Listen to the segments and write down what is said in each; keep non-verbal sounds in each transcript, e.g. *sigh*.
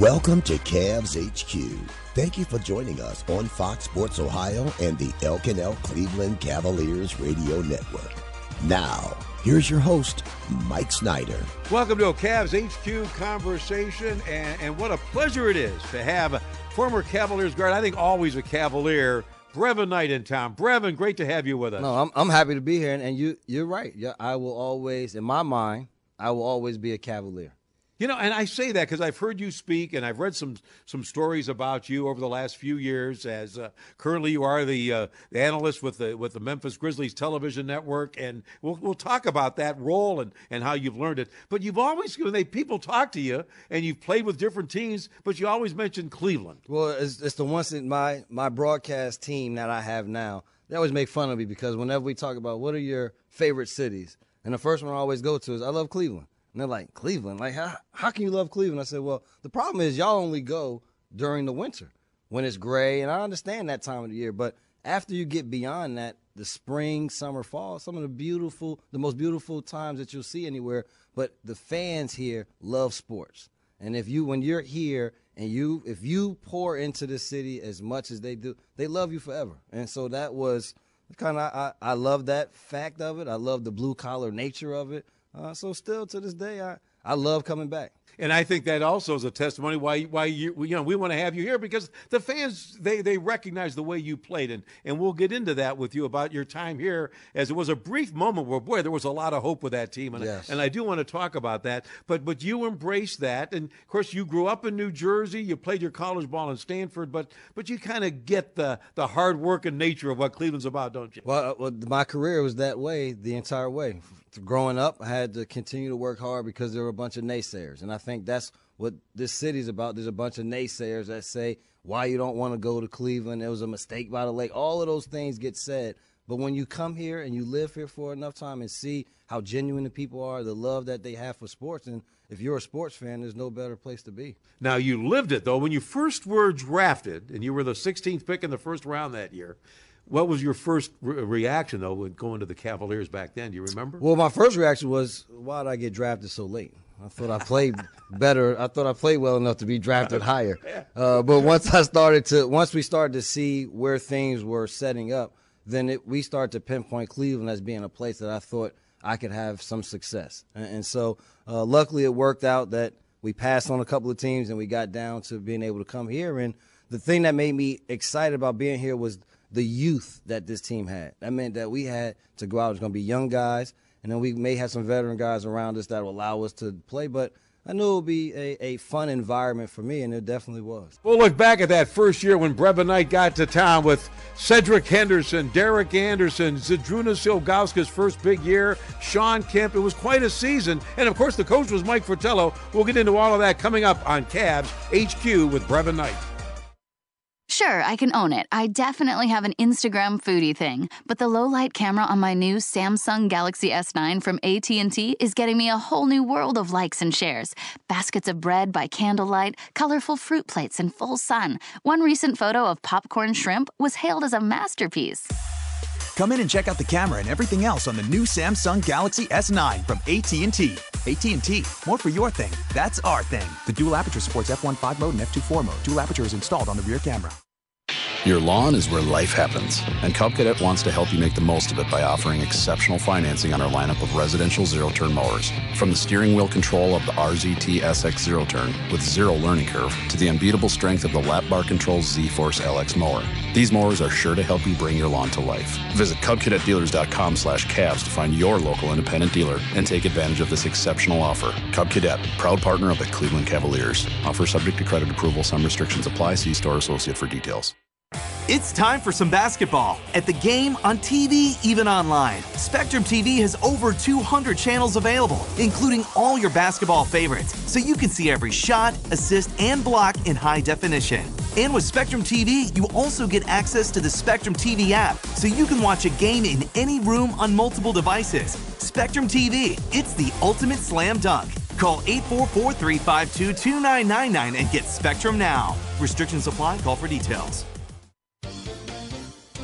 Welcome to Cavs HQ. Thank you for joining us on Fox Sports Ohio and the Elkin L. Cleveland Cavaliers Radio Network. Now, here's your host, Mike Snyder. Welcome to a Cavs HQ conversation, and, and what a pleasure it is to have former Cavaliers guard, I think always a Cavalier, Brevin Knight in town. Brevin, great to have you with us. No, I'm, I'm happy to be here, and, and you you're right. Yeah, I will always, in my mind, I will always be a Cavalier. You know, and I say that because I've heard you speak, and I've read some some stories about you over the last few years. As uh, currently, you are the, uh, the analyst with the with the Memphis Grizzlies television network, and we'll we'll talk about that role and, and how you've learned it. But you've always when they people talk to you, and you've played with different teams, but you always mention Cleveland. Well, it's, it's the ones that my my broadcast team that I have now. They always make fun of me because whenever we talk about what are your favorite cities, and the first one I always go to is I love Cleveland. And they're like, Cleveland? Like, how, how can you love Cleveland? I said, well, the problem is y'all only go during the winter when it's gray. And I understand that time of the year. But after you get beyond that, the spring, summer, fall, some of the beautiful, the most beautiful times that you'll see anywhere. But the fans here love sports. And if you, when you're here and you, if you pour into the city as much as they do, they love you forever. And so that was kind of, I, I love that fact of it. I love the blue collar nature of it. Uh, so still to this day, I, I love coming back. And I think that also is a testimony why why you you know we want to have you here because the fans they they recognize the way you played. And and we'll get into that with you about your time here as it was a brief moment where boy there was a lot of hope with that team. And yes. I, and I do want to talk about that. But but you embraced that. And of course you grew up in New Jersey. You played your college ball in Stanford. But but you kind of get the the hard work and nature of what Cleveland's about don't you? Well, uh, well, my career was that way the entire way. Growing up, I had to continue to work hard because there were a bunch of naysayers. And I think that's what this city's about. There's a bunch of naysayers that say why you don't want to go to Cleveland. It was a mistake by the lake. All of those things get said. But when you come here and you live here for enough time and see how genuine the people are, the love that they have for sports, and if you're a sports fan, there's no better place to be. Now, you lived it, though. When you first were drafted and you were the 16th pick in the first round that year, what was your first re- reaction though when going to the Cavaliers back then? Do you remember? Well, my first reaction was, why did I get drafted so late? I thought I played *laughs* better. I thought I played well enough to be drafted *laughs* higher. Uh, but once I started to, once we started to see where things were setting up, then it, we started to pinpoint Cleveland as being a place that I thought I could have some success. And, and so, uh, luckily, it worked out that we passed on a couple of teams and we got down to being able to come here. And the thing that made me excited about being here was the youth that this team had. That meant that we had to go out. It's going to be young guys, and then we may have some veteran guys around us that will allow us to play. But I knew it would be a, a fun environment for me, and it definitely was. We'll look back at that first year when Brevin Knight got to town with Cedric Henderson, Derek Anderson, Zydrunas Ilgauskas' first big year, Shawn Kemp. It was quite a season. And of course, the coach was Mike Fratello. We'll get into all of that coming up on Cavs HQ with Brevin Knight. Sure, I can own it. I definitely have an Instagram foodie thing, but the low light camera on my new Samsung Galaxy S9 from AT&T is getting me a whole new world of likes and shares. Baskets of bread by candlelight, colorful fruit plates in full sun. One recent photo of popcorn shrimp was hailed as a masterpiece. Come in and check out the camera and everything else on the new Samsung Galaxy S9 from AT&T. AT&T, more for your thing. That's our thing. The dual aperture supports f1.5 mode and f2.4 mode. Dual aperture is installed on the rear camera. Your lawn is where life happens, and Cub Cadet wants to help you make the most of it by offering exceptional financing on our lineup of residential zero turn mowers. From the steering wheel control of the RZT SX Zero Turn with zero learning curve to the unbeatable strength of the lap bar control Z Force LX mower. These mowers are sure to help you bring your lawn to life. Visit CubCadetDealers.com slash calves to find your local independent dealer and take advantage of this exceptional offer. Cub Cadet, proud partner of the Cleveland Cavaliers. Offer subject to credit approval. Some restrictions apply. See store associate for details. It's time for some basketball. At the game, on TV, even online. Spectrum TV has over 200 channels available, including all your basketball favorites, so you can see every shot, assist, and block in high definition. And with Spectrum TV, you also get access to the Spectrum TV app, so you can watch a game in any room on multiple devices. Spectrum TV, it's the ultimate slam dunk. Call 844 352 2999 and get Spectrum now. Restrictions apply, call for details.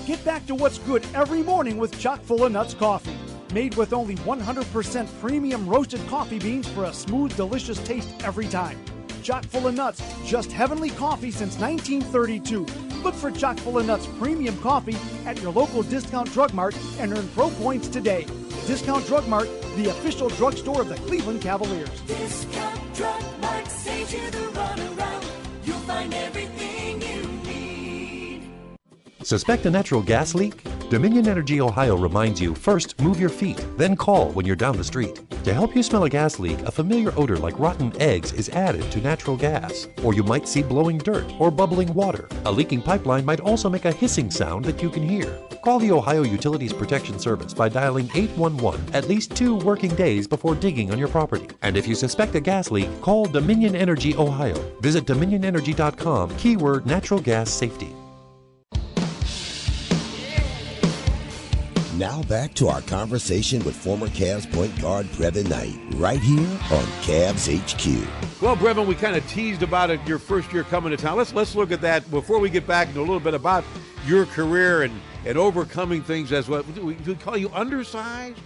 Get back to what's good every morning with chock full of nuts coffee. Made with only 100% premium roasted coffee beans for a smooth, delicious taste every time. Chock full of nuts, just heavenly coffee since 1932. Look for Chock full of nuts premium coffee at your local discount drug mart and earn pro points today. Discount Drug Mart, the official drugstore of the Cleveland Cavaliers. Discount Drug Mart saves you the. You'll find everything you. Suspect a natural gas leak? Dominion Energy Ohio reminds you first move your feet, then call when you're down the street. To help you smell a gas leak, a familiar odor like rotten eggs is added to natural gas. Or you might see blowing dirt or bubbling water. A leaking pipeline might also make a hissing sound that you can hear. Call the Ohio Utilities Protection Service by dialing 811 at least two working days before digging on your property. And if you suspect a gas leak, call Dominion Energy Ohio. Visit dominionenergy.com, keyword natural gas safety. Now back to our conversation with former Cavs point guard Brevin Knight, right here on Cavs HQ. Well, Brevin, we kind of teased about it your first year coming to town. Let's let's look at that before we get back into a little bit about your career and, and overcoming things as what do we, do we call you undersized?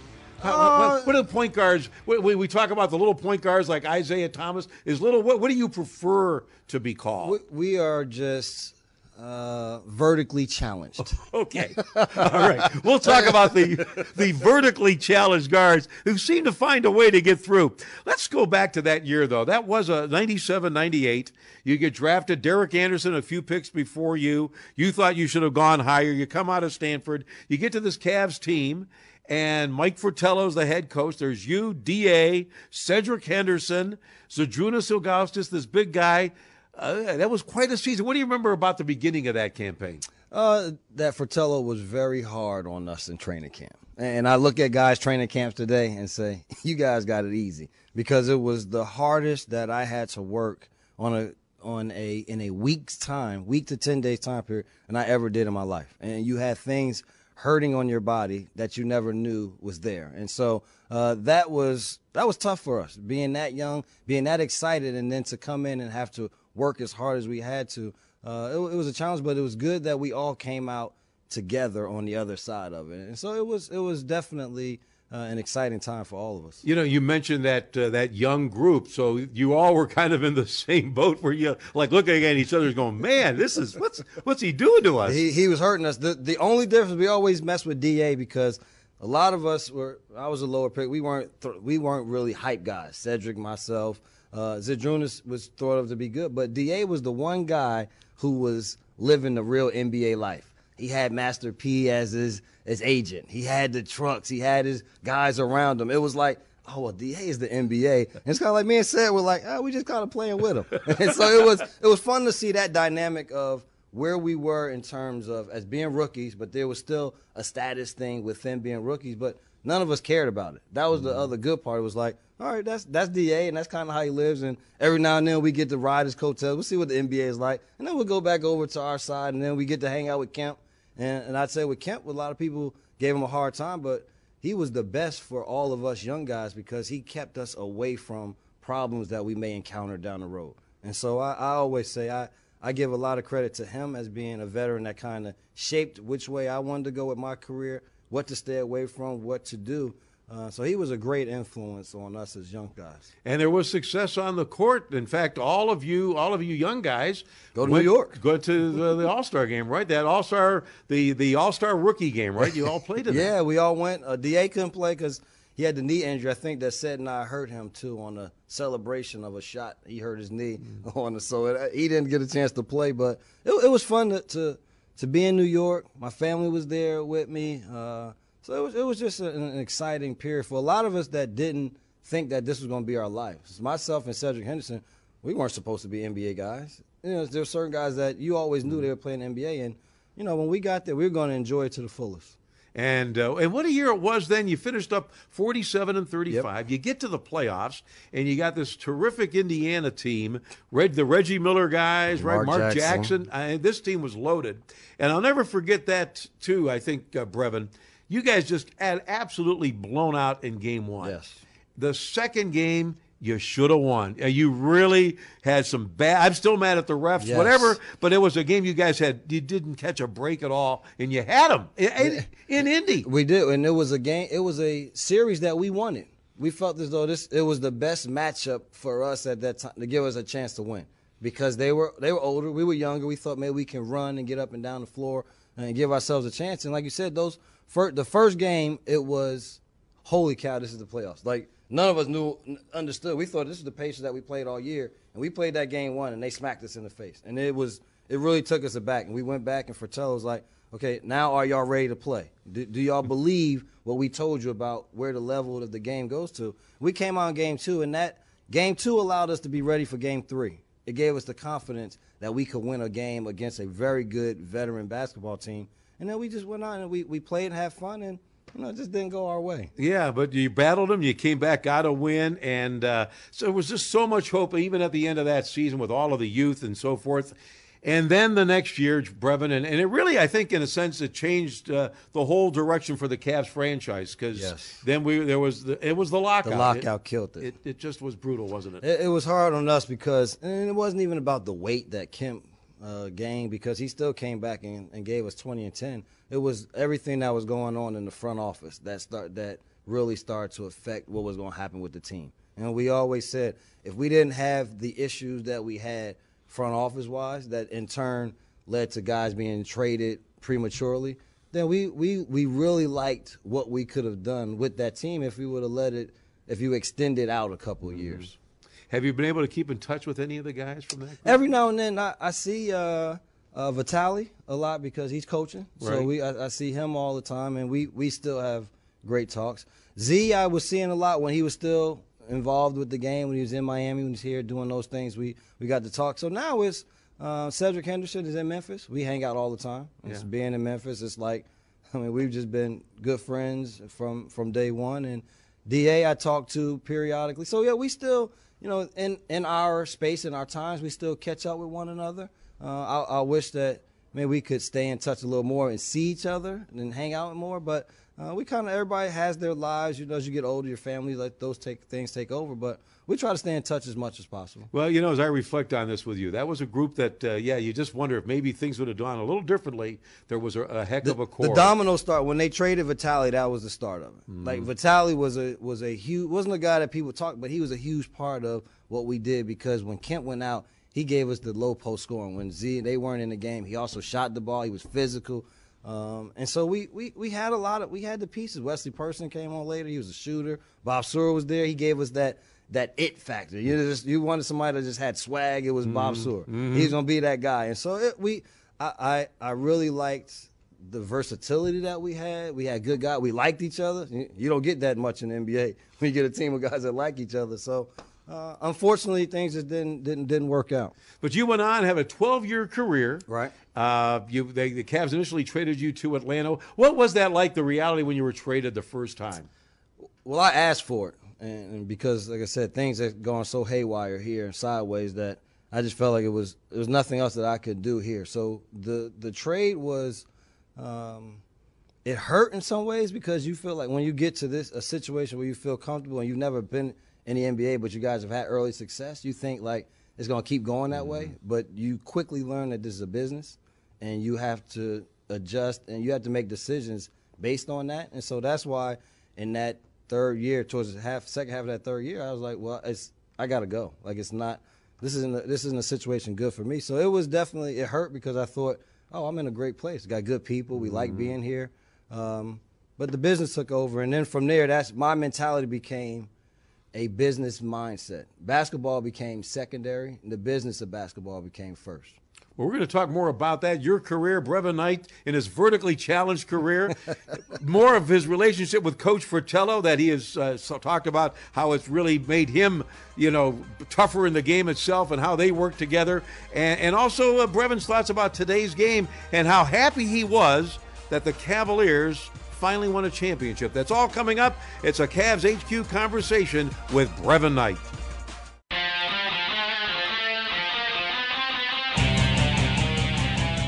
How- Uh, what, what are the point guards? We, we, we talk about the little point guards like Isaiah Thomas. Is little what, what do you prefer to be called? We, we are just uh, vertically challenged. *laughs* Okay. All right. We'll talk about the the vertically challenged guards who seem to find a way to get through. Let's go back to that year though. That was a 97 98. You get drafted Derek Anderson a few picks before you. You thought you should have gone higher. You come out of Stanford. You get to this Cavs team and Mike Fratello's the head coach. There's you, DA, Cedric Henderson, Zydrunas Ilgauskas, this big guy. Uh, that was quite a season. What do you remember about the beginning of that campaign? Uh, that Fratello was very hard on us in training camp. And I look at guys training camps today and say, *laughs* you guys got it easy because it was the hardest that I had to work on a on a in a week's time, week to 10 days time period than I ever did in my life. And you had things hurting on your body that you never knew was there. And so uh, that was that was tough for us, being that young, being that excited, and then to come in and have to work as hard as we had to. Uh, it, it was a challenge, but it was good that we all came out together on the other side of it. And so it was it was definitely uh, an exciting time for all of us. You know, you mentioned that uh, that young group, so you all were kind of in the *laughs* same boat where you like looking at each other, going, "Man, this is what's what's he doing to us?" He he was hurting us. The the only difference we always mess with Da because a lot of us were. I was a lower pick. We weren't th- we weren't really hype guys. Cedric, myself, uh, was thought of to be good, but Da was the one guy who was living the real NBA life. He had Master P as his as agent. He had the trucks. He had his guys around him. It was like, oh, well, Da is the NBA. And it's kind of like me and Ced were like, oh, we just kind of playing with him. *laughs* and so it was it was fun to see that dynamic of where we were in terms of as being rookies, but there was still a status thing with them being rookies, but none of us cared about it. That was the mm-hmm. other good part. It was like, all right, that's that's Da, and that's kind of how he lives. And every now and then we get to ride his coattails. We'll see what the NBA is like, and then we'll go back over to our side, and then we get to hang out with Kemp. And, and I'd say with Kemp, a lot of people gave him a hard time, but he was the best for all of us young guys because he kept us away from problems that we may encounter down the road. And so I, I always say I, I give a lot of credit to him as being a veteran that kind of shaped which way I wanted to go with my career, what to stay away from, what to do. Uh, so he was a great influence on us as young guys. And there was success on the court. In fact, all of you, all of you young guys, Go to went- New York. go to the, the All Star game, right? That All Star, the the All Star rookie game, right? You all played in *laughs* that. Yeah, we all went. Uh, Da couldn't play because he had the knee injury. I think that said and I hurt him too on a celebration of a shot. He hurt his knee Mm. *laughs* on the so it, he didn't get a chance to play. But it, it was fun to, to to be in New York. My family was there with me. Uh, so it was it was just an, an exciting period for a lot of us that didn't think that this was going to be our life. Myself and Cedric Henderson, we weren't supposed to be NBA guys. You know, there were certain guys that you always knew they were playing NBA, and you know when we got there, we were going to enjoy it to the fullest. And uh, and what a year it was then. You finished up 47 and 35. You get to the playoffs, and you got this terrific Indiana team, Reg, the Reggie Miller guys, right? Mark Mark Jackson. Jackson. Uh, this team was loaded. And I'll never forget that, too, I think, uh, Brevin. You guys just had absolutely blown out in game one. Yes. The second game, you should have won. You really had some bad. I'm still mad at the refs, Yes. whatever. But it was a game you guys had. You didn't catch a break at all, and you had them in, in, in Indy. We did, and it was a game. It was a series that we wanted. We felt as though this it was the best matchup for us at that time to give us a chance to win because they were they were older, we were younger. We thought maybe we can run and get up and down the floor and give ourselves a chance. And like you said, those first, the first game it was holy cow, this is the playoffs. Like none of us knew understood. We thought this is the Pacers that we played all year, and we played that game one, and they smacked us in the face. And it was it really took us aback. And we went back, and Fratello was like, "Okay, now are y'all ready to play? Do, do y'all believe what we told you about where the level of the game goes to?" We came on game two, and that game two allowed us to be ready for game three. It gave us the confidence that we could win a game against a very good veteran basketball team. And then we just went on and we, we played and had fun, and you know, it just didn't go our way. Yeah, but you battled them. You came back, got a win, and uh, so it was just so much hope, even at the end of that season, with all of the youth and so forth. And then the next year, Brevin, and, and it really, I think, in a sense, it changed uh, the whole direction for the Cavs franchise because Yes. then we there was the, it was the lockout. The lockout killed it. it. It just was brutal, wasn't it? It, it was hard on us because, and it wasn't even about the weight that Kemp uh, gained because he still came back and, and gave us 20 and 10. It was everything that was going on in the front office that start that really started to affect what was going to happen with the team. And we always said if we didn't have the issues that we had front office wise, that in turn led to guys being traded prematurely, then we we we really liked what we could have done with that team if we would have let it if you extended out a couple of years. Have you been able to keep in touch with any of the guys from that? Group? Every now and then, I, I see uh, uh, Vitaly a lot because he's coaching. So we, I, I see him all the time, and we, we still have great talks. Z, I was seeing a lot when he was still involved with the game, when he was in Miami, when he was here doing those things. We, we got to talk. So now it's uh, Cedric Henderson is in Memphis. We hang out all the time. It's Yeah. being in Memphis. It's like, *laughs* I mean, we've just been good friends from from day one. And Da, I talk to periodically. So yeah, we still, you know, in in our space and our times, we still catch up with one another. Uh, I, I wish that maybe we could stay in touch a little more and see each other and hang out more. But uh, we kind of everybody has their lives. You know, as you get older, your family let those take things take over. But we try to stay in touch as much as possible. Well, you know, as I reflect on this with you, that was a group that, uh, yeah, you just wonder if maybe things would have gone a little differently. There was a, a heck of a core. The domino start when they traded Vitaly. That was the start of it. Like Vitaly was a was a huge wasn't a guy that people talked, but he was a huge part of what we did because when Kemp went out, he gave us the low post scoring. When Z they weren't in the game, he also shot the ball. He was physical. Um, and so we, we we had a lot of we had the pieces. Wesley Person came on later. He was a shooter. Bob Sura was there. He gave us that that it factor. You just you wanted somebody that just had swag. It was Bob Sura. He's gonna be that guy. And so it, we I, I I really liked the versatility that we had. We had good guys. We liked each other. You you don't get that much in the NBA *laughs* when you get a team of guys that like each other. So, uh, unfortunately, things just didn't didn't didn't work out. But you went on have a 12 year career. Right. Uh, you they, the Cavs initially traded you to Atlanta. What was that like? The reality when you were traded the first time. Well, I asked for it, and, and because, like I said, things had gone so haywire here and sideways that I just felt like it was there was nothing else that I could do here. So the the trade was, um, it hurt in some ways because you feel like when you get to this a situation where you feel comfortable and you've never been in the NBA, but you guys have had early success, you think like it's gonna keep going that way. But you quickly learn that this is a business, and you have to adjust and you have to make decisions based on that. And so that's why in that third year, towards the half second half of that third year, I was like, well, it's I gotta go. Like it's not this isn't a, this isn't a situation good for me. So it was definitely it hurt because I thought, oh, I'm in a great place. Got good people. We like being here. Um, but the business took over, and then from there, that's my mentality became a business mindset. Basketball became secondary, and the business of basketball became first. Well, we're going to talk more about that. Your career, Brevin Knight, in his vertically challenged career, *laughs* more of his relationship with Coach Fratello that he has uh, so talked about how it's really made him, you know, tougher in the game itself and how they work together, and, and also uh, Brevin's thoughts about today's game and how happy he was that the Cavaliers finally won a championship. That's all coming up. It's a Cavs HQ conversation with Brevin Knight.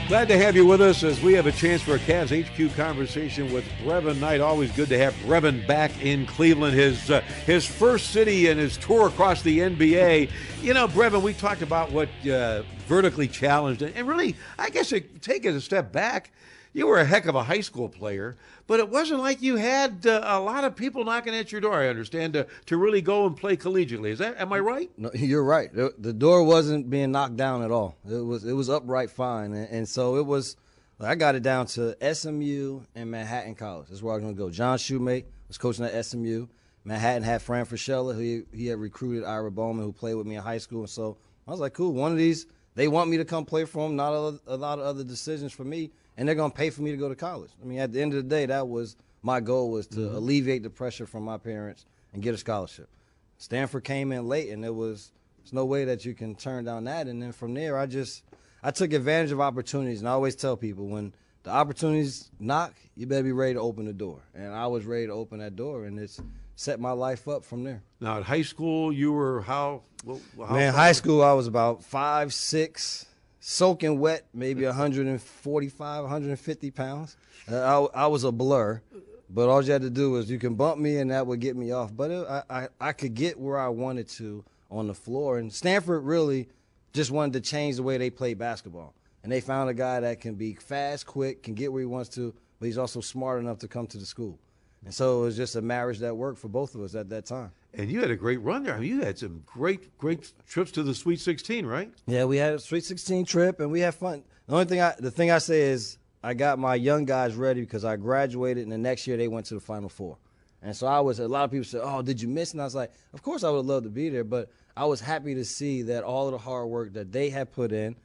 Glad to have you with us as we have a chance for a Cavs HQ conversation with Brevin Knight. Always good to have Brevin back in Cleveland. His uh, his first city and his tour across the NBA. You know, Brevin, we talked about what uh, vertically challenged, and really, I guess it, take it a step back. You were a heck of a high school player, but it wasn't like you had uh, a lot of people knocking at your door. I understand to to really go and play collegiately. Is that am I right? No, you're right. The, door wasn't being knocked down at all. It was it was upright fine, and, and so it was. I got it down to SMU and Manhattan College. That's where I was going to go. John Shumate was coaching at SMU. Manhattan had Fran Fraschilla, who he, he had recruited Ira Bowman, who played with me in high school. And so I was like, cool. One of these, they want me to come play for them. Not a, a lot of other decisions for me, and they're going to pay for me to go to college. I mean, at the end of the day, that was my goal was to mm-hmm. alleviate the pressure from my parents and get a scholarship. Stanford came in late, and there was there's no way that you can turn down that. And then from there, I just I took advantage of opportunities, and I always tell people when the opportunities knock, you better be ready to open the door. And I was ready to open that door, and it's set my life up from there. Now at high school, you were how? well, how Man, high school, I was about five, six, soaking wet, maybe 145, 150 pounds. Uh, I, I was a blur, but all you had to do was you can bump me and that would get me off. But it, I, I, I could get where I wanted to on the floor. And Stanford really just wanted to change the way they play basketball. And they found a guy that can be fast, quick, can get where he wants to, but he's also smart enough to come to the school. And so it was just a marriage that worked for both of us at that time. And you had a great run there. I mean, you had some great, great trips to the Sweet 16, right? Yeah, we had a Sweet 16 trip and we had fun. The only thing I, the thing I say is I got my young guys ready because I graduated and the next year they went to the Final Four. And so I was, a lot of people said, oh, did you miss? And I was like, of course I would love to be there, but I was happy to see that all of the hard work that they had put in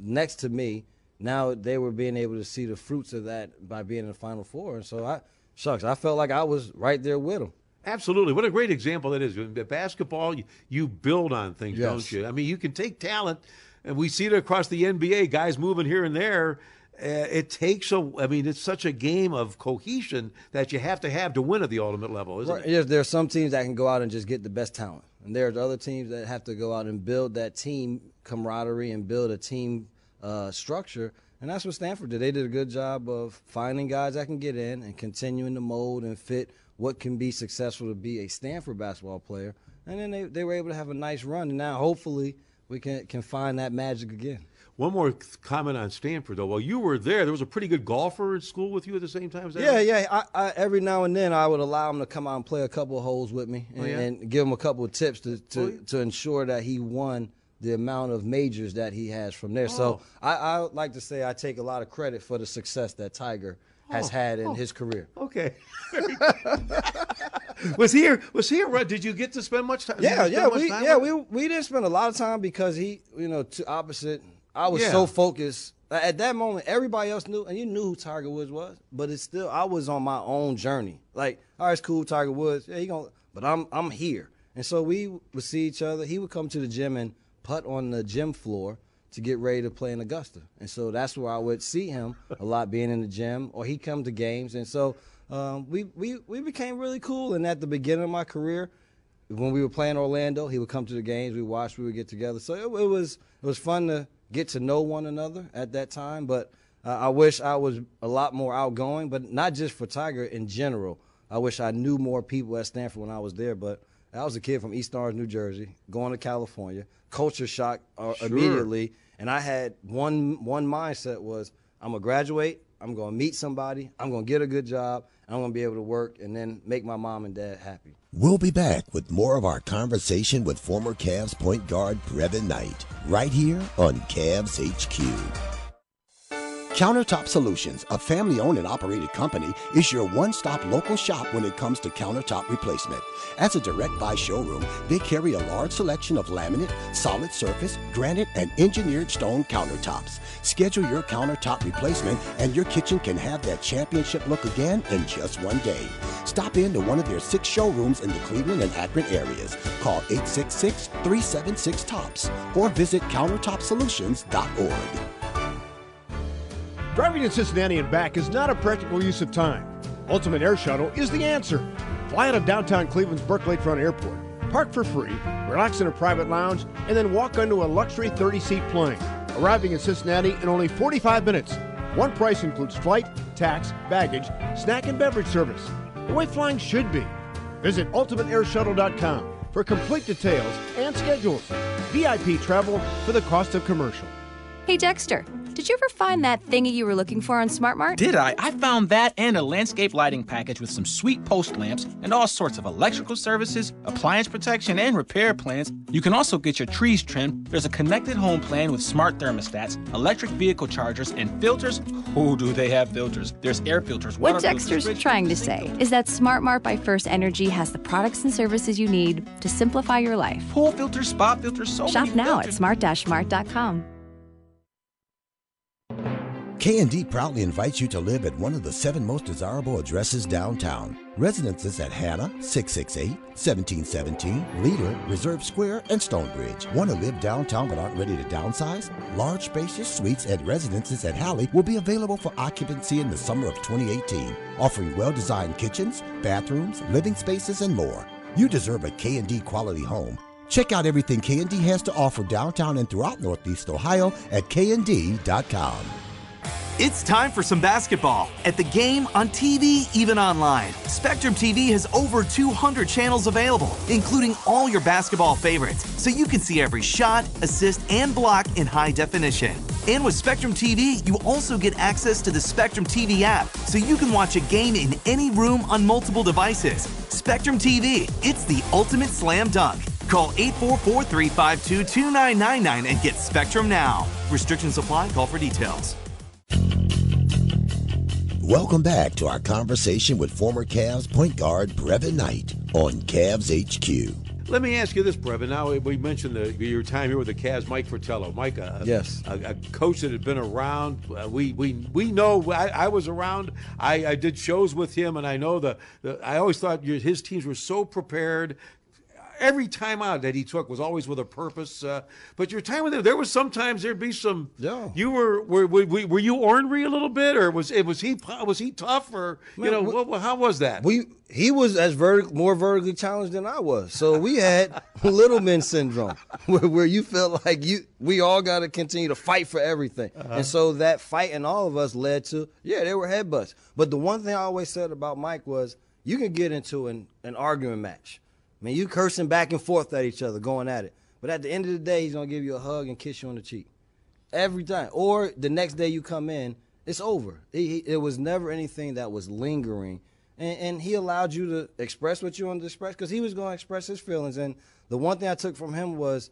next to me, now they were being able to see the fruits of that by being in the Final Four. And so I, shucks, I felt like I was right there with them. Absolutely. What a great example that is. In basketball, you, you build on things, Yes. don't you? I mean, you can take talent, and we see it across the NBA, guys moving here and there. Uh, it takes a, I mean, it's such a game of cohesion that you have to have to win at the ultimate level, isn't Right. it? There are some teams that can go out and just get the best talent, and there's other teams that have to go out and build that team camaraderie and build a team uh, structure. And that's what Stanford did. They did a good job of finding guys that can get in and continuing to mold and fit what can be successful to be a Stanford basketball player. And then they, they were able to have a nice run. And now hopefully we can can find that magic again. One more comment on Stanford, though. While you were there, there was a pretty good golfer in school with you at the same time. Yeah, right? yeah. I, I, every now and then, I would allow him to come out and play a couple of holes with me, oh, and, Oh, yeah? and give him a couple of tips to to, Oh, yeah. to ensure that he won the amount of majors that he has from there. Oh. So I, I like to say I take a lot of credit for the success that Tiger has Oh, had in oh. his career. Okay. *laughs* was he here? Was he around? Did you get to spend much time? Yeah, yeah, we time yeah with we we didn't spend a lot of time because he, you know, to opposite. I was Yeah. so focused at that moment. Everybody else knew, and you knew who Tiger Woods was, but it's still I was on my own journey. Like, all right, it's cool, Tiger Woods. Yeah, he gonna, but I'm I'm here, and so we would see each other. He would come to the gym and putt on the gym floor to get ready to play in Augusta, and so that's where I would see him a lot, being in the gym, or he'd come to games, and so. Um, we, we we became really cool, and at the beginning of my career, when we were playing Orlando, he would come to the games. We watched. We would get together. So it, it was it was fun to get to know one another at that time. But uh, I wish I was a lot more outgoing. But not just for Tiger in general. I wish I knew more people at Stanford when I was there. But I was a kid from East Orange, New Jersey, going to California. Culture shock uh, Sure. immediately, and I had one one mindset was I'm gonna graduate. I'm to meet somebody. I'm to get a good job. I'm to be able to work and then make my mom and dad happy. We'll be back with more of our conversation with former Cavs point guard Brevin Knight right here on Cavs HQ. Countertop Solutions, a family owned and operated company, is your one stop local shop when it comes to countertop replacement. As a direct buy showroom, they carry a large selection of laminate, solid surface, granite, and engineered stone countertops. Schedule your countertop replacement, and your kitchen can have that championship look again in just one day. Stop in to one of their six showrooms in the Cleveland and Akron areas. Call 866 376 TOPS or visit countertopsolutions.org. Driving to Cincinnati and back is not a practical use of time. Ultimate Air Shuttle is the answer. Fly out of downtown Cleveland's Burke Lakefront Airport, park for free, relax in a private lounge, and then walk onto a luxury 30 seat plane. Arriving in Cincinnati in only 45 minutes. One price includes flight, tax, baggage, snack, and beverage service. The way flying should be. Visit ultimateairshuttle.com for complete details and schedules. VIP travel for the cost of commercial. Hey, Dexter, did you ever find that thingy you were looking for on SmartMart? Did I? I found that and a landscape lighting package with some sweet post lamps and all sorts of electrical services, appliance protection, and repair plans. You can also get your trees trimmed. There's a connected home plan with smart thermostats, electric vehicle chargers, and filters. Oh, do they have filters? There's air filters, water What Dexter's filters, trying to say is that SmartMart by First Energy has the products and services you need to simplify your life. Pool filters, spa filters, so Shop now at smart-mart.com. K&D proudly invites you to live at one of the seven most desirable addresses downtown. Residences at Hanna, 668, 1717, Leader, Reserve Square, and Stonebridge. Want to live downtown but aren't ready to downsize? Large spacious suites at residences at Halle will be available for occupancy in the summer of 2018, offering well-designed kitchens, bathrooms, living spaces, and more. You deserve a K&D quality home. Check out everything K&D has to offer downtown and throughout Northeast Ohio at knd.com. It's time for some basketball. At the game, on TV, even online. Spectrum TV has over 200 channels available, including all your basketball favorites, so you can see every shot, assist, and block in high definition. And with Spectrum TV, you also get access to the Spectrum TV app, so you can watch a game in any room on multiple devices. Spectrum TV, it's the ultimate slam dunk. Call 844 352 2999 and get Spectrum now. Restrictions apply, call for details. Welcome back to our conversation with former Cavs point guard Brevin Knight on Cavs HQ. Let me ask you this, Brevin. Now we mentioned the, your time here with the Cavs, Mike Fratello. Mike, a, Yes. a, a coach that had been around. Uh, we we we know. I, I was around. I, I did shows with him, and I know the. the I always thought his teams were so prepared. Every time out that he took was always with a purpose. Uh, but your time with him, there was sometimes there'd be some. Yeah. You were were, were, were you ornery a little bit, or was it was he was he tough, or you Man, know we- what, how was that? We he was as vertic, more vertically challenged than I was, so we had *laughs* little men syndrome, *laughs* where, where you felt like you we all got to continue to fight for everything, and so that fight in all of us led to yeah, there were headbutts. But the one thing I always said about Mike was you can get into an an argument match, I mean you cursing back and forth at each other, going at it, but at the end of the day, he's gonna give you a hug and kiss you on the cheek every time. Or the next day you come in, it's over. It, it- was never anything that was lingering, and, and he allowed you to express what you wanted to express because he was going to express his feelings. And the one thing I took from him was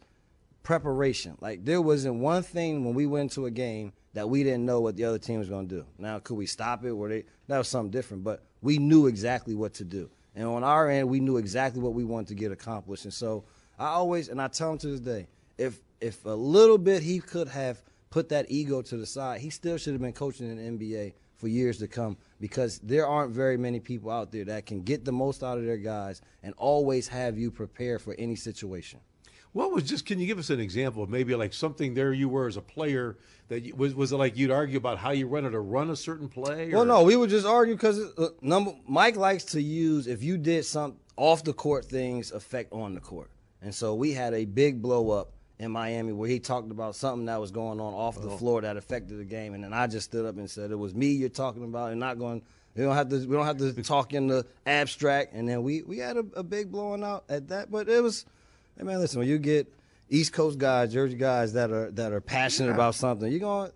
preparation. Like there wasn't one thing when we went to a game that we didn't know what the other team was going to do. Now, could we stop it? Were they that was something different, but we knew exactly what to do. And on our end, we knew exactly what we wanted to get accomplished. And so I always, and I tell him to this day, if if a little bit he could have put that ego to the side, he still should have been coaching in the NBA for years to come because there aren't very many people out there that can get the most out of their guys and always have you prepared for any situation. What was just? Can you give us an example of maybe like something there you were as a player that you, was was it like you'd argue about how you wanted to run a certain play? Well, no, we would just argue because uh, number Mike likes to use if you did some off the court things affect on the court, and so we had a big blow up in Miami where he talked about something that was going on off the floor that affected the game, and then I just stood up and said it was me you're talking about, and not going. We don't have to. We don't have to talk in the abstract, and then we we had a, a big blowing out at that, but it was. Hey man, listen, when you get East Coast guys, Jersey guys that are that are passionate Yeah. about something, you're gonna,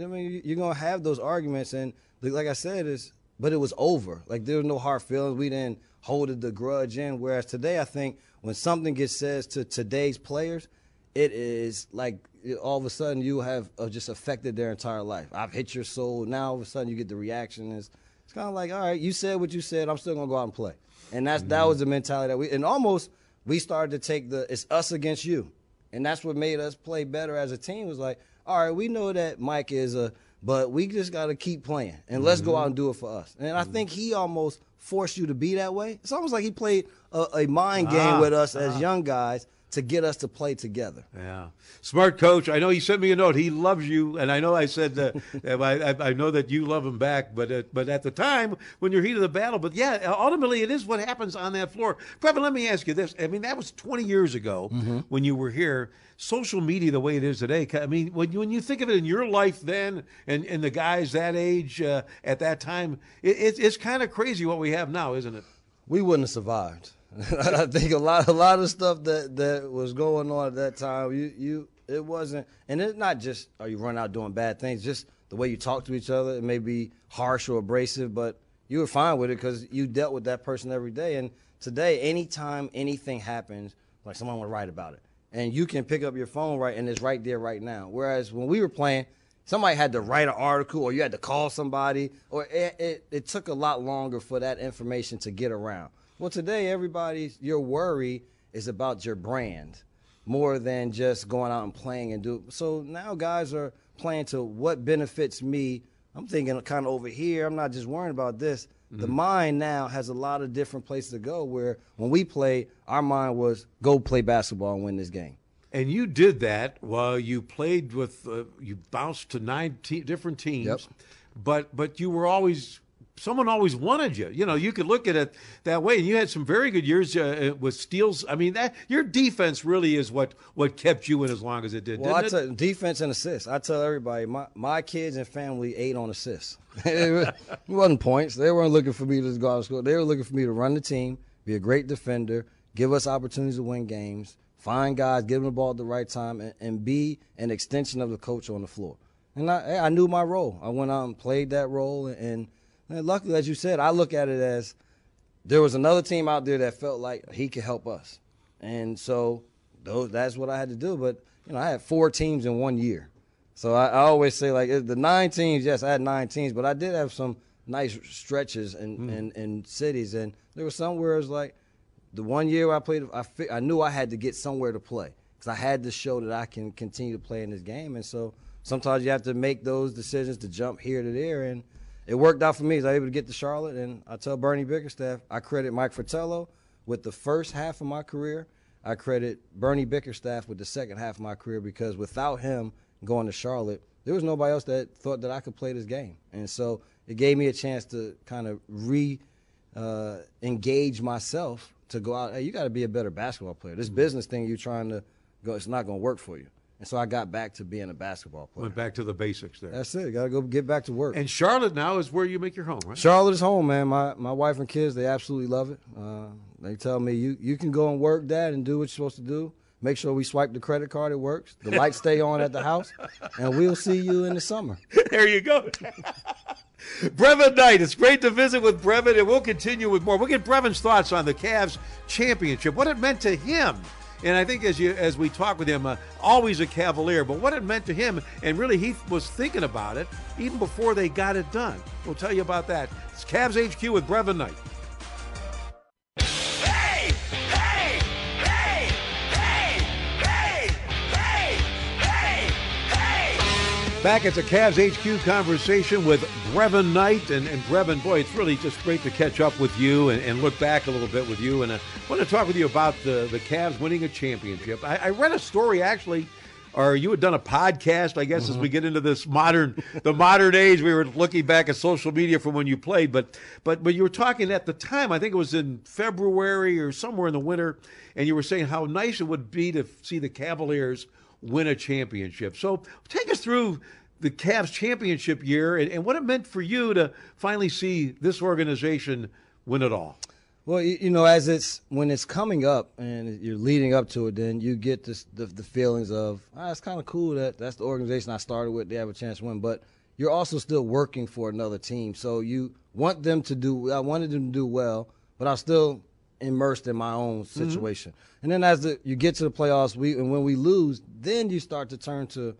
I mean, you're gonna have those arguments, and like I said, is but it was over. Like there was no hard feelings. We didn't hold the grudge in. Whereas today, I think when something gets said to today's players, it is like all of a sudden you have uh, just affected their entire life. I've hit your soul. Now all of a sudden you get the reaction. It's, it's kind of like, all right, you said what you said. I'm still gonna go out and play. And that's that was the mentality that we and almost we started to take the it's us against you, and that's what made us play better as a team. Was like, all right, we know that Mike is a, but we just got to keep playing and let's go out and do it for us. And I think he almost forced you to be that way. It's almost like he played a, a mind game Ah, with us as ah. young guys to get us to play together. Yeah, smart coach. I know he sent me a note. He loves you, and I know I said uh, *laughs* I, I know that you love him back. But uh, but at the time when you're heat of the battle, but yeah, ultimately it is what happens on that floor. Brevin, let me ask you this. I mean, that was 20 years ago when you were here. Social media, the way it is today. I mean, when you, when you think of it in your life then, and, and the guys that age uh, at that time, it, it's it's kind of crazy what we have now, isn't it? we wouldn't have survived. *laughs* I think a lot, a lot of stuff that that was going on at that time, you, you, it wasn't, and it's not just are you run out doing bad things, just the way you talk to each other. It may be harsh or abrasive, but you were fine with it because you dealt with that person every day. And today, anytime anything happens, like someone will write about it, and you can pick up your phone right, and it's right there right now. Whereas when we were playing. Somebody had to write an article, or you had to call somebody, or it, it, it took a lot longer for that information to get around. Well, today, everybody's your worry is about your brand more than just going out and playing and do. So now guys are playing to what benefits me. I'm thinking kind of over here. I'm not just worrying about this. The mind now has a lot of different places to go. Where when we played, our mind was go play basketball and win this game. And you did that while you played with, uh, you bounced to nine te- different teams. Yep. But but you were always, someone always wanted you. You know, you could look at it that way. And you had some very good years uh, uh, with steals. I mean, that your defense really is what what kept you in as long as it did. Well, I it? defense and assists. I tell everybody, my, my kids and family ate on assists. *laughs* it wasn't points. They weren't looking for me to go out and score. They were looking for me to run the team, be a great defender, give us opportunities to win games, find guys, give them the ball at the right time, and, and be an extension of the coach on the floor. And I, I knew my role. I went out and played that role. And, and luckily, as you said, I look at it as there was another team out there that felt like he could help us. And so those, that's what I had to do. But, you know, I had four teams in one year. So I, I always say, like, the nine teams, yes, I had nine teams, but I did have some nice stretches in, mm. in, in cities. And there was some where it was like, the one year I played, I, fi- I knew I had to get somewhere to play because I had to show that I can continue to play in this game. And so sometimes you have to make those decisions to jump here to there. And it worked out for me. I was able to get to Charlotte. And I tell Bernie Bickerstaff, I credit Mike Fratello with the first half of my career. I credit Bernie Bickerstaff with the second half of my career because without him going to Charlotte, there was nobody else that thought that I could play this game. And so it gave me a chance to kind of re uh, engage myself to go out. Hey, you got to be a better basketball player. This business thing you're trying to go, it's not going to work for you. And so I got back to being a basketball player. Went back to the basics there. That's it. Got to go get back to work. and Charlotte now is where you make your home, right? Charlotte is home, man. My my wife and kids, they absolutely love it. Uh, they tell me you you can go and work, Dad, and do what you're supposed to do. Make sure we swipe the credit card; it works. The lights stay on at the house, and we'll see you in the summer. *laughs* there you go. *laughs* Brevin Knight, it's great to visit with Brevin, and we'll continue with more. We'll get Brevin's thoughts on the Cavs championship, what it meant to him. And I think as you as we talk with him, uh, always a Cavalier, but what it meant to him, and really he was thinking about it even before they got it done. We'll tell you about that. It's Cavs HQ with Brevin Knight. Back at the Cavs HQ conversation with Brevin Knight. And, and Brevin, boy, it's really just great to catch up with you and, and look back a little bit with you. And I want to talk with you about the, the Cavs winning a championship. I, I read a story, actually, or you had done a podcast, I guess, as mm-hmm. we get into this modern, the modern age. We were looking back at social media from when you played, but but but you were talking at the time. I think it was in February or somewhere in the winter, and you were saying how nice it would be to see the Cavaliers win a championship. So take us through the Cavs championship year and, and what it meant for you to finally see this organization win it all. Well, you, know, as it's when it's coming up and you're leading up to it, then you get this, the the feelings of ah, it's kind of cool that that's the organization I started with. They have a chance to win, but you're also still working for another team, so you want them to do. I wanted them to do well, but I'm still immersed in my own situation. And then as the, you get to the playoffs, we and when we lose, then you start to turn to,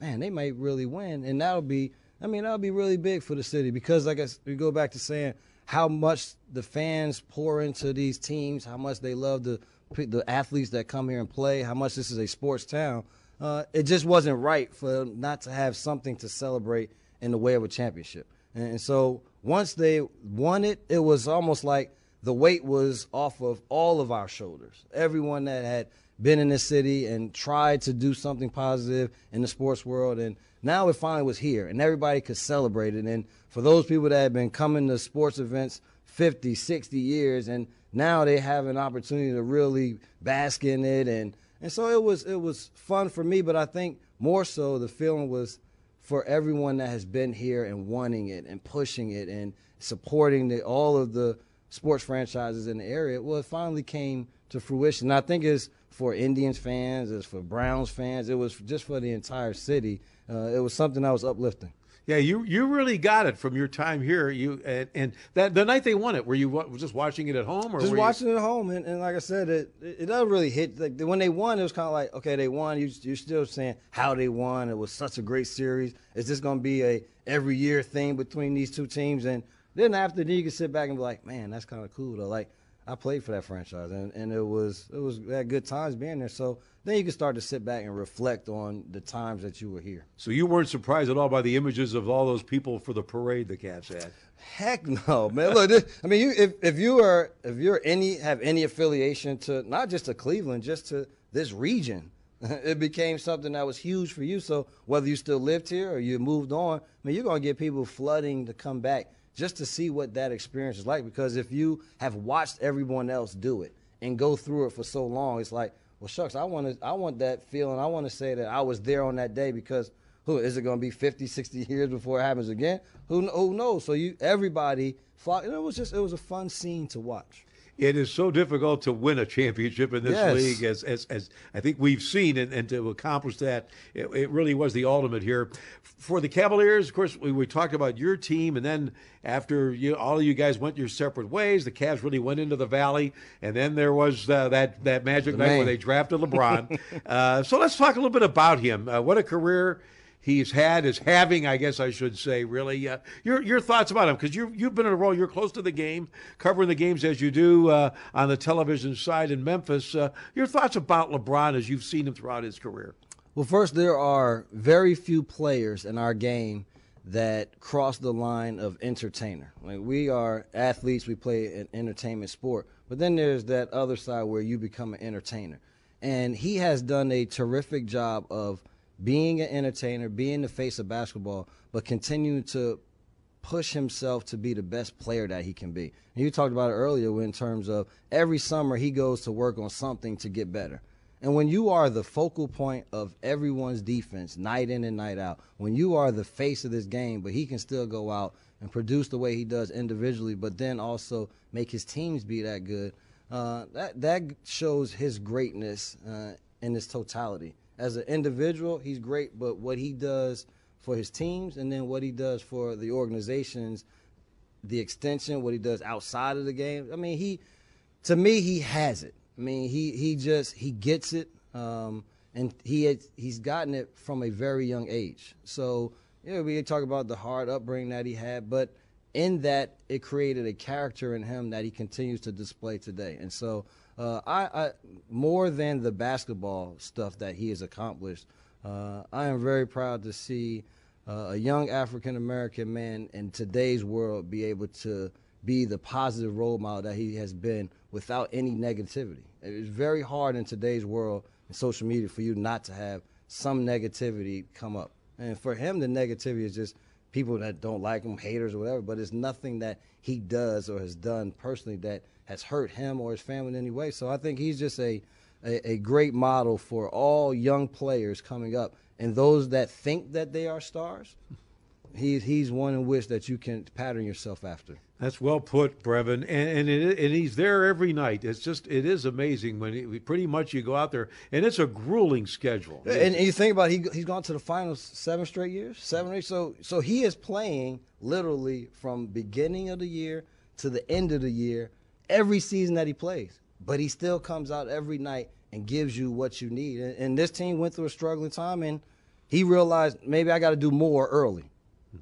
man, they might really win, and that'll be. I mean, that'll be really big for the city because, like I we go back to saying how much the fans pour into these teams, how much they love the the athletes that come here and play, how much this is a sports town. Uh, it just wasn't right for not to have something to celebrate in the way of a championship. And so once they won it, it was almost like the weight was off of all of our shoulders. Everyone that had been in this city and tried to do something positive in the sports world. And now it finally was here and everybody could celebrate it. And for those people that had been coming to sports events 50, 60 years and now they have an opportunity to really bask in it and and so it was it was fun for me, but I think more so the feeling was for everyone that has been here and wanting it and pushing it and supporting the, all of the sports franchises in the area. Well, it finally came to fruition. I think it's for Indians fans, it's for Browns fans, it was just for the entire city. Uh, it was something that was uplifting. Yeah, you you really got it from your time here. You and, and that the night they won it, were you just watching it at home or just were you- watching it at home, and, and like I said, it it doesn't really hit. Like when they won, it was kind of like, okay, they won. You you're still saying how they won. It was such a great series. Is this going to be a every year thing between these two teams? And then after, then you can sit back and be like, man, that's kind of cool though. Like I played for that franchise, and, and it was it was had good times being there. So then you can start to sit back and reflect on the times that you were here. So you weren't surprised at all by the images of all those people for the parade the Cavs had. Heck no, man. Look, this, I mean, you, if if you are if you're any have any affiliation to not just to Cleveland, just to this region, *laughs* it became something that was huge for you. So whether you still lived here or you moved on, I mean, you're gonna get people flooding to come back just to see what that experience is like. Because if you have watched everyone else do it and go through it for so long, it's like, well, shucks, I want to, I want that feeling. I want to say that I was there on that day because who is it going to be 50, 60 years before it happens again? Who, who knows? So you, everybody, and it was just, it was a fun scene to watch. It is so difficult to win a championship in this Yes. league, as, as as I think we've seen, and, and to accomplish that, it, it really was the ultimate here. For the Cavaliers, of course, we, we talked about your team, and then after you, all of you guys went your separate ways, the Cavs really went into the valley, and then there was uh, that that magic The night where they drafted LeBron. *laughs* uh, so let's talk a little bit about him. Uh, what a career he's had is having, I guess I should say, really. Uh, your your thoughts about him because you you've been in a role. You're close to the game, covering the games as you do uh, on the television side in Memphis. Uh, your thoughts about LeBron as you've seen him throughout his career. Well, first, there are very few players in our game that cross the line of entertainer. Like we are athletes, we play an entertainment sport, but then there's that other side where you become an entertainer. And he has done a terrific job of being an entertainer, being the face of basketball, but continuing to push himself to be the best player that he can be. And you talked about it earlier in terms of every summer he goes to work on something to get better. And when you are the focal point of everyone's defense night in and night out, when you are the face of this game, but he can still go out and produce the way he does individually, but then also make his teams be that good, uh, that that shows his greatness uh, in his totality. As an individual, he's great, but what he does for his teams and then what he does for the organizations, the extension, what he does outside of the game. I mean, he to me he has it. I mean, he he just he gets it, um, and he had, he's gotten it from a very young age. So yeah, we talk about the hard upbringing that he had, but in that it created a character in him that he continues to display today. And so uh, I, I more than the basketball stuff that he has accomplished, uh, I am very proud to see uh, a young African American man in today's world be able to be the positive role model that he has been without any negativity. It's very hard in today's world and social media for you not to have some negativity come up. And for him, the negativity is just people that don't like him, haters or whatever, but it's nothing that he does or has done personally that has hurt him or his family in any way. So I think he's just a, a, a great model for all young players coming up and those that think that they are stars he's he's one in which that you can pattern yourself after. That's well put, Brevin, and and, it, and he's there every night. It's just it is amazing when he, pretty much you go out there, and it's a grueling schedule. And, and you think about it, he he's gone to the finals seven straight years, seven eight. So so he is playing literally from beginning of the year to the end of the year, every season that he plays. But he still comes out every night and gives you what you need. And, and this team went through a struggling time, and he realized maybe I got to do more early.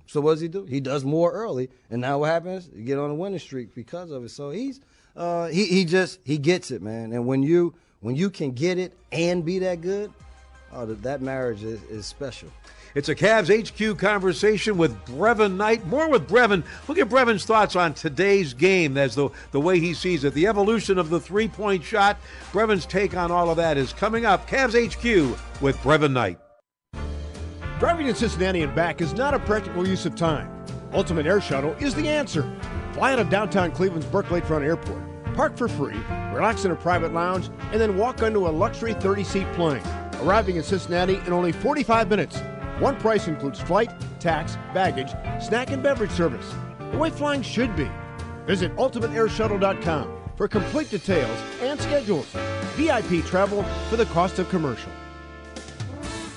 So what does he do? He does more early, and now what happens? You get on a winning streak because of it. So he's uh, he he just he gets it, man. And when you when you can get it and be that good, oh, that marriage is, is special. It's a Cavs HQ conversation with Brevin Knight. More with Brevin. Look at Brevin's thoughts on today's game as the, the way he sees it. The evolution of the three point shot. Brevin's take on all of that is coming up. Cavs HQ with Brevin Knight. Driving to Cincinnati and back is not a practical use of time. Ultimate Air Shuttle is the answer. Fly out of downtown Cleveland's Burke Lakefront Airport, park for free, relax in a private lounge, and then walk onto a luxury 30 seat plane, arriving in Cincinnati in only 45 minutes. One price includes flight, tax, baggage, snack, and beverage service. The way flying should be. Visit UltimateAirShuttle.com for complete details and schedules. VIP travel for the cost of commercial.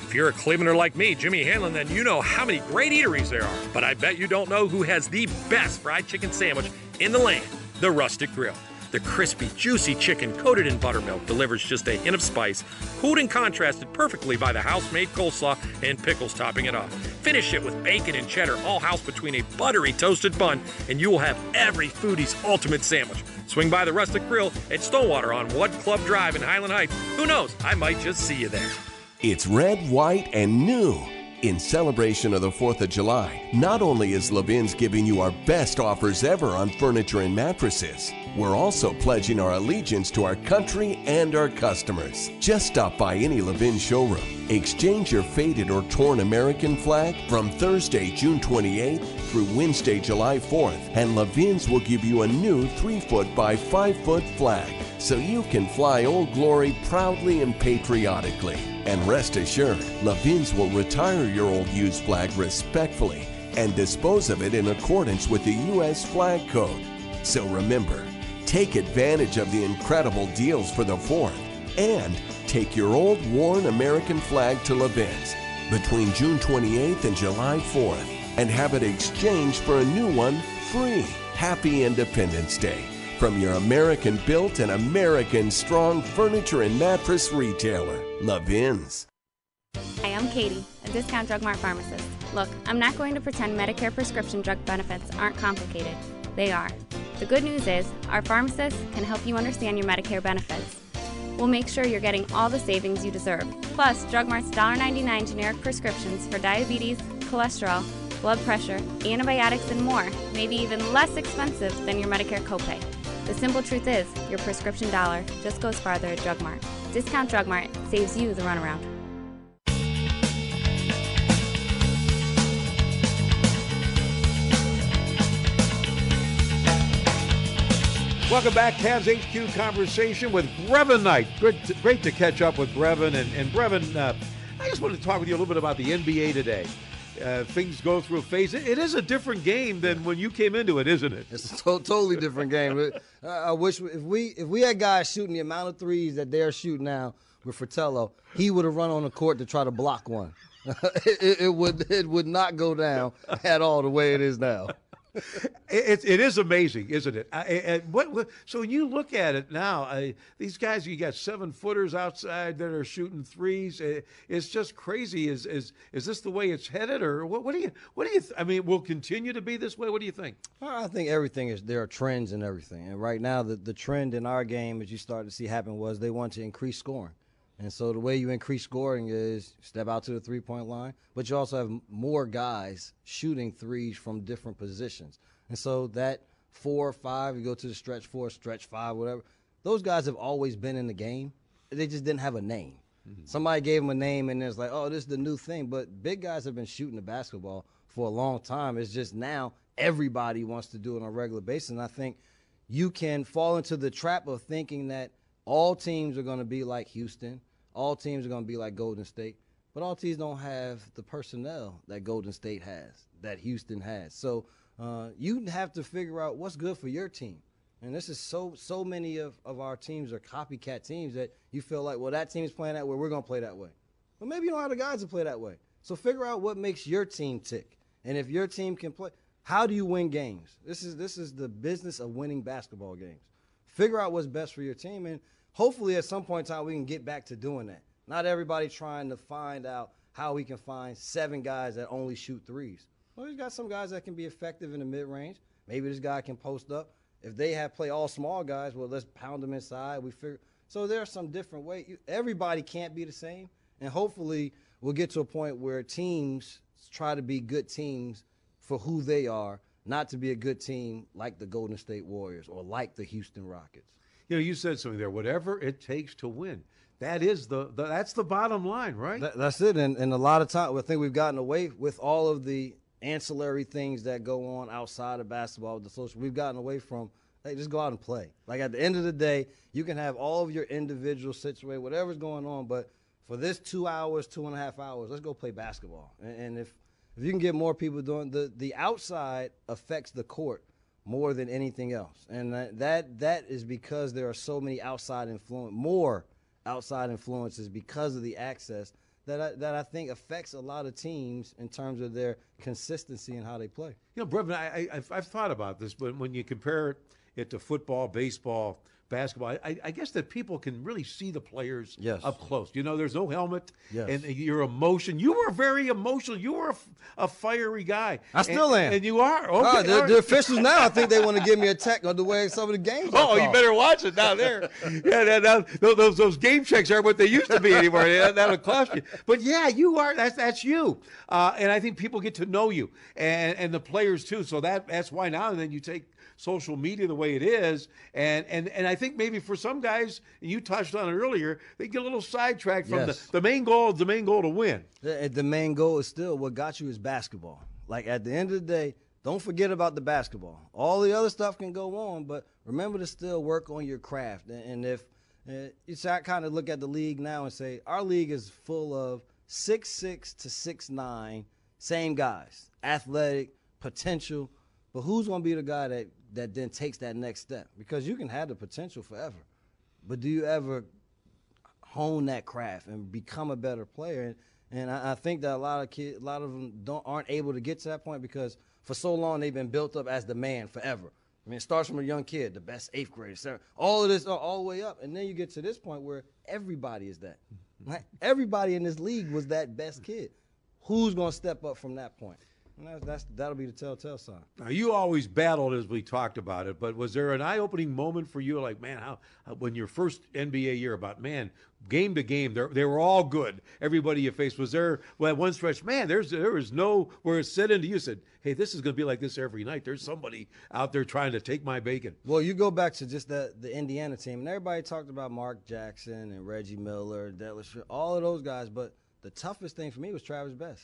If you're a Clevelander like me, Jimmy Hanlon, then you know how many great eateries there are. But I bet you don't know who has the best fried chicken sandwich in the land the Rustic Grill. The crispy, juicy chicken coated in buttermilk delivers just a hint of spice, cooled and contrasted perfectly by the house made coleslaw and pickles topping it off. Finish it with bacon and cheddar, all housed between a buttery toasted bun, and you will have every foodie's ultimate sandwich. Swing by the Rustic Grill at Stonewater on Wood Club Drive in Highland Heights. Who knows? I might just see you there. It's red, white, and new. In celebration of the 4th of July, not only is Levin's giving you our best offers ever on furniture and mattresses, we're also pledging our allegiance to our country and our customers. Just stop by any Levin showroom. Exchange your faded or torn American flag from Thursday, June 28th through Wednesday, July 4th, and Levin's will give you a new 3 foot by 5 foot flag so you can fly Old Glory proudly and patriotically. And rest assured, Levin's will retire your old used flag respectfully and dispose of it in accordance with the U.S. Flag Code. So remember, take advantage of the incredible deals for the 4th and take your old worn American flag to Levin's between June 28th and July 4th and have it exchanged for a new one free. Happy Independence Day from your American built and American strong furniture and mattress retailer, Levin's. Hi, I'm Katie, a discount drug mart pharmacist. Look, I'm not going to pretend Medicare prescription drug benefits aren't complicated. They are. The good news is, our pharmacists can help you understand your Medicare benefits. We'll make sure you're getting all the savings you deserve. Plus, Drug Mart's $1.99 generic prescriptions for diabetes, cholesterol, blood pressure, antibiotics, and more may be even less expensive than your Medicare copay. The simple truth is, your prescription dollar just goes farther at Drug Mart. Discount Drug Mart saves you the runaround. Welcome back, Cavs HQ conversation with Brevin Knight. Great to, great to catch up with Brevin. And, and Brevin, uh, I just wanted to talk with you a little bit about the NBA today. Uh, things go through phase. It, it is a different game than when you came into it, isn't it? It's a to- totally different game. I wish if we if we had guys shooting the amount of threes that they're shooting now with Fratello, he would have run on the court to try to block one. *laughs* it, it would it would not go down at all the way it is now. It, it is amazing, isn't it? I, I, what, so when you look at it now, I, these guys, you got seven footers outside that are shooting threes. It, it's just crazy. Is is is this the way it's headed, or what? What do you what do you? Th- I mean, will continue to be this way. What do you think? I think everything is there are trends and everything, and right now the the trend in our game, as you start to see happen, was they want to increase scoring. And so the way you increase scoring is step out to the three point line, but you also have more guys shooting threes from different positions. And so that four or five, you go to the stretch four, stretch five, whatever, those guys have always been in the game. They just didn't have a name. Mm-hmm. Somebody gave them a name and it's like, oh, this is the new thing. But big guys have been shooting the basketball for a long time. It's just now everybody wants to do it on a regular basis. And I think you can fall into the trap of thinking that all teams are going to be like Houston all teams are going to be like Golden State. but all teams don't have the personnel that Golden State has, that Houston has. So uh, you have to figure out what's good for your team. And this is so so many of, of our teams are copycat teams that you feel like, well, that team's playing that way, we're gonna play that way. But maybe you don't have the guys to play that way. So figure out what makes your team tick. And if your team can play, how do you win games? This is this is the business of winning basketball games. Figure out what's best for your team, and hopefully at some point in time we can get back to doing that. Not everybody trying to find out how we can find seven guys that only shoot threes. Well, he's got some guys that can be effective in the mid range. Maybe this guy can post up. If they have play all small guys, well, let's pound them inside. We figure. So there are some different ways. Everybody can't be the same, and hopefully we'll get to a point where teams try to be good teams for who they are, not to be a good team like the Golden State Warriors or like the Houston Rockets. You know, you said something there. Whatever it takes to win. That is the, the that's the bottom line, right? That, that's it. And, and a lot of time, I think we've gotten away with all of the ancillary things that go on outside of basketball with the social. We've gotten away from hey, just go out and play. Like at the end of the day, you can have all of your individual situation, whatever's going on, but for this two hours, two and a half hours, let's go play basketball. And, and if if you can get more people doing the the outside affects the court more than anything else, and that that, that is because there are so many outside influence, more outside influences because of the access that I, that I think affects a lot of teams in terms of their consistency and how they play. You know, Brevin, I, I, I've thought about this, but when you compare it to football, baseball, basketball, I, I guess that people can really see the players Yes. up close. You know, there's no helmet, Yes. and your emotion. You were very emotional. You were a fiery guy. I still and, am. and you are. Okay, Ah, all the, right. the officials now, I think they want to give me a *laughs* tech on the way some of the games. Oh, you better watch it down there. *laughs* yeah, that, that, those, those those game checks aren't what they used to be anymore. That, that'll cost you. But yeah, you are. That's that's you. Uh, and I think people get to know you and and the players too. So that that's why now and then you take social media the way it is, and and and I think maybe for some guys, and you touched on it earlier, they get a little sidetracked from Yes. the the main goal. The main goal to win. The, the main goal is still what got you is basketball. Like at the end of the day, don't forget about the basketball. All the other stuff can go on, but remember to still work on your craft. And, and if uh, you I kind of look at the league now and say our league is full of six six to six nine, same guys, athletic potential. But who's going to be the guy that that then takes that next step? Because you can have the potential forever, but do you ever hone that craft and become a better player. And, and I, I think that a lot of kids, a lot of them don't aren't able to get to that point because for so long they've been built up as the man forever. I mean, it starts from a young kid, the best eighth grader, all of this all, the way up, and then you get to this point where everybody is that. Like, everybody in this league was that best kid. Who's to step up from that point? That's, that's that'll be the telltale sign. Now you always battled as we talked about it, but was there an eye-opening moment for you, like man, how, how when your first NBA year, about man, game to game, they they were all good. Everybody you faced was there. Well, at one stretch, man, there's there was no where it set into you said, hey, this is going to be like this every night. There's somebody out there trying to take my bacon. Well, you go back to just the the Indiana team, and everybody talked about Mark Jackson and Reggie Miller, Detlef, all of those guys. But the toughest thing for me was Travis Best.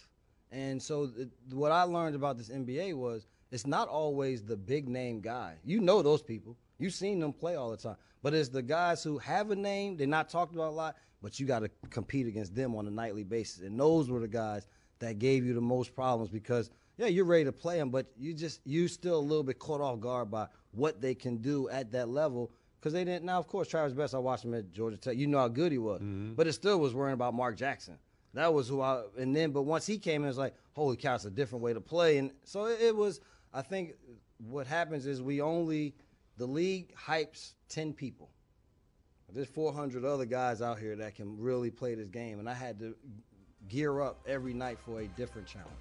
And so it, what I learned about this NBA was it's not always the big name guy. You know those people. You've seen them play all the time. But it's the guys who have a name, they're not talked about a lot, but you got to compete against them on a nightly basis. And those were the guys that gave you the most problems because yeah, you're ready to play them, but you just you still a little bit caught off guard by what they can do at that level because they didn't. Now, of course, Travis Best, I watched him at Georgia Tech. You know how good he was, mm-hmm. but it still was worrying about Mark Jackson. That was who I. And then, but once he came in, it's like, holy cow, it's a different way to play. And so it, it was. I think what happens is we only the league hypes ten people. There's 400 other guys out here that can really play this game, and I had to gear up every night for a different challenge.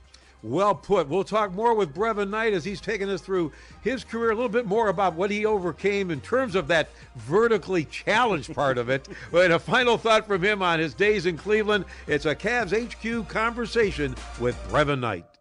Well put. We'll talk more with Brevin Knight as he's taking us through his career, a little bit more about what he overcame in terms of that vertically challenged part of it. *laughs* And a final thought from him on his days in Cleveland. It's a Cavs HQ conversation with Brevin Knight.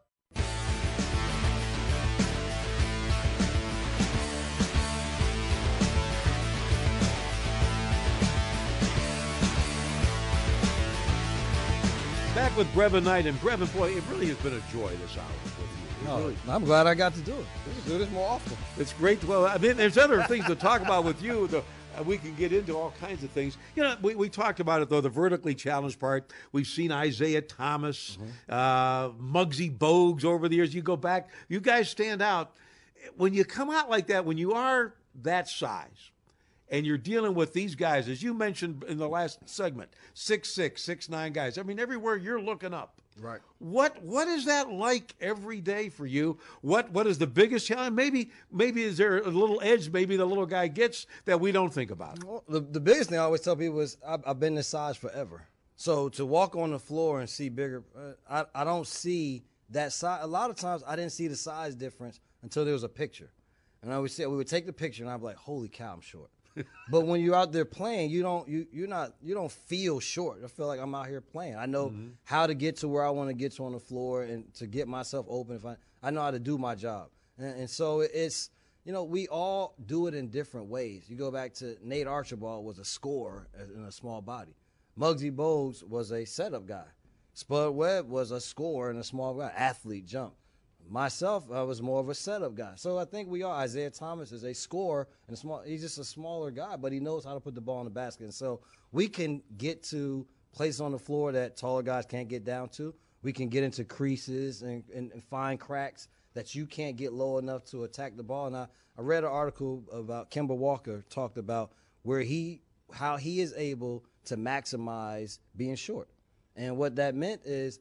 Back with Brevin Knight. And Brevin, boy, it really has been a joy this hour with you. No, really- I'm glad I got to do it. We should do this more often. It's great. To, Well, I mean, there's other things to talk about with you. The Uh, we can get into all kinds of things. You know, we, we talked about it though. The vertically challenged part. We've seen Isaiah Thomas, uh, Muggsy Bogues over the years. You go back. You guys stand out. When you come out like that, when you are that size, and you're dealing with these guys, as you mentioned in the last segment, six six, six nine guys. I mean, everywhere you're looking up. Right. What what is that like every day for you? What what is the biggest challenge? Maybe maybe is there a little edge maybe the little guy gets that we don't think about? Well, the, the biggest thing I always tell people is I've, I've been this size forever. So to walk on the floor and see bigger, uh, I, I don't see that size. A lot of times I didn't see the size difference until there was a picture. And I would say we would take the picture and I'd be like, holy cow, I'm short. But when you're out there playing, you don't you you're not you don't feel short. I feel like I'm out here playing. I know Mhm. how to get to where I want to get to on the floor and to get myself open. If I I know how to do my job, and, and so it's you know we all do it in different ways. You go back to Nate Archibald was a scorer in a small body. Muggsy Bogues was a setup guy. Spud Webb was a scorer in a small guy, athlete, jump. Myself, I was more of a setup guy. So I think we are. Isaiah Thomas is a scorer and a small. He's just a smaller guy, but he knows how to put the ball in the basket. And so we can get to places on the floor that taller guys can't get down to. We can get into creases and, and, and find cracks that you can't get low enough to attack the ball. And I, I read an article about Kemba Walker talked about where he how he is able to maximize being short. And what that meant is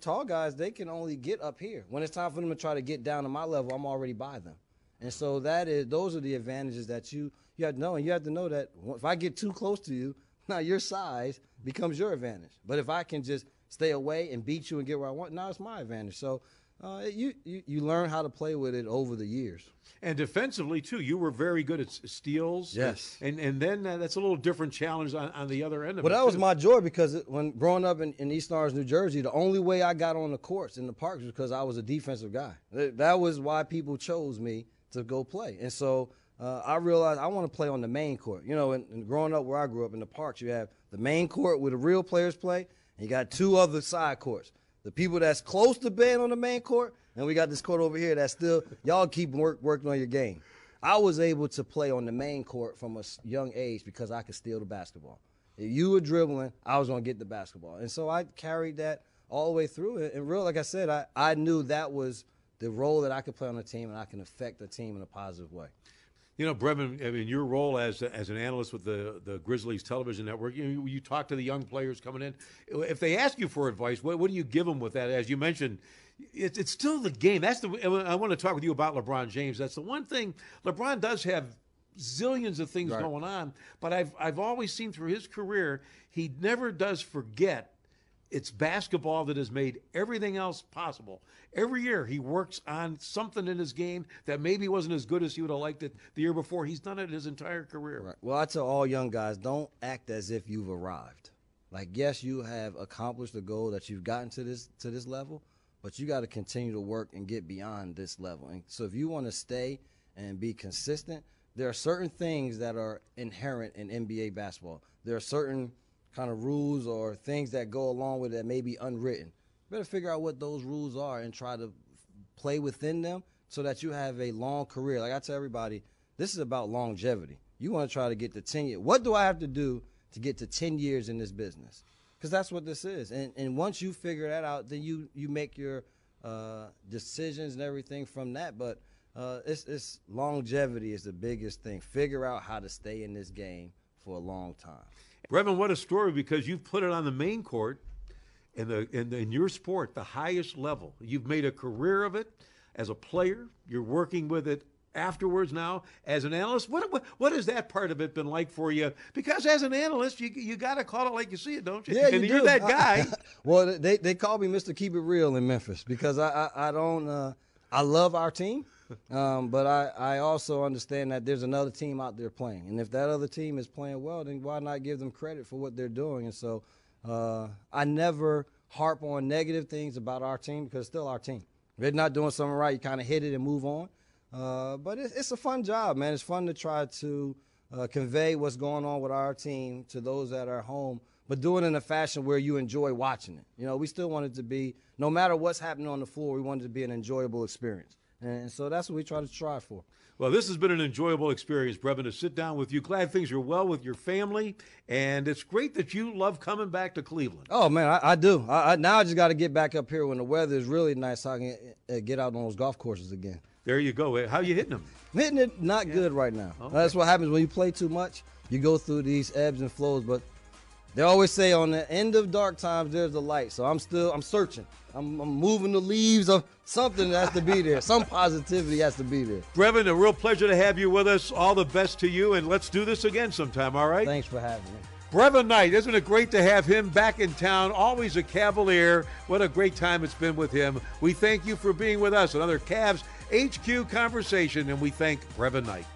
tall guys, they can only get up here. When it's time for them to try to get down to my level, I'm already by them. And so that is those are the advantages that you you have to know. And you have to know that if I get too close to you, *laughs* now your size becomes your advantage. But if I can just stay away and beat you and get where I want, now it's my advantage. So uh, you, you you learn how to play with it over the years. And defensively too, you were very good at steals. Yes. and and then uh, that's a little different challenge on, on the other end of Well, it. Well, that was too. my joy because when growing up in, in East Orange, New Jersey, the only way I got on the courts in the parks was because I was a defensive guy. That that was why people chose me to go play. And so uh, I realized I want to play on the main court. You know, and, and growing up where I grew up in the parks, you have the main court where the real players play, and you got two other side courts. The people that's close to being on the main court, and we got this court over here that's still y'all keep work, working on your game. I was able to play on the main court from a young age because I could steal the basketball. If you were dribbling, I was to get the basketball. And so I carried that all the way through. And real, like I said, I, I knew that was the role that I could play on the team and I can affect the team in a positive way. You know, Brevin, I mean, your role as as an analyst with the, the Grizzlies television network, you, you talk to the young players coming in. If they ask you for advice, what, what do you give them with that? As you mentioned, it's, it's still the game. That's the. I want to talk with you about LeBron James. That's the one thing. LeBron does have zillions of things Right. going on, but I've I've always seen through his career he never does forget it's basketball that has made everything else possible. Every year he works on something in his game that maybe wasn't as good as he would have liked it the year before. He's done it his entire career. Right. Well, I tell all young guys, don't act as if you've arrived. Like, yes, you have accomplished the goal that you've gotten to this to this level, but you got to continue to work and get beyond this level. And so, if you want to stay and be consistent, there are certain things that are inherent in NBA basketball. There are certain kind of rules or things that go along with it that may be unwritten. Better figure out what those rules are and try to play within them so that you have a long career. Like I tell everybody, this is about longevity. You want to try to get to 10 years. What do I have to do to get to 10 years in this business? Because that's what this is. And, and once you figure that out, then you, you make your uh, decisions and everything from that. But uh, it's, it's longevity is the biggest thing. Figure out how to stay in this game for a long time. Brevin, what a story because you've put it on the main court in the in, the, in your sport, the highest level. You've made a career of it as a player. You're working with it afterwards now as an analyst. What what, what has that part of it been like for you? Because as an analyst, you you got to call it like you see it, don't you? Yeah, and you you're do. that guy. *laughs* well, they they call me Mr. Keep It Real in Memphis because I I, I don't uh, I love our team, um, but I I also understand that there's another team out there playing, and if that other team is playing well, then why not give them credit for what they're doing? And so uh, I never harp on negative things about our team because it's still our team. If they're not doing something right, you kind of hit it and move on. Uh, but it's, it's a fun job, man. It's fun to try to uh, convey what's going on with our team to those that are home, but do it in a fashion where you enjoy watching it. You know, we still want it to be, no matter what's happening on the floor, we want it to be an enjoyable experience. And so that's what we try to strive for. Well, this has been an enjoyable experience, Brevin, to sit down with you. Glad things are well with your family, and it's great that you love coming back to Cleveland. Oh man, I, I do. I, I, now I just got to get back up here when the weather is really nice. So I can uh, get out on those golf courses again. There you go. How you hitting them? I'm hitting it not good right now. Okay. That's what happens when you play too much. You go through these ebbs and flows, but they always say on the end of dark times there's a light. So I'm still I'm searching. I'm, I'm moving the leaves of something that has to be there. Some positivity has to be there. Brevin, a real pleasure to have you with us. All the best to you, and let's do this again sometime, all right? Thanks for having me. Brevin Knight, isn't it great to have him back in town? Always a Cavalier. What a great time it's been with him. We thank you for being with us. Another Cavs HQ conversation, and we thank Brevin Knight.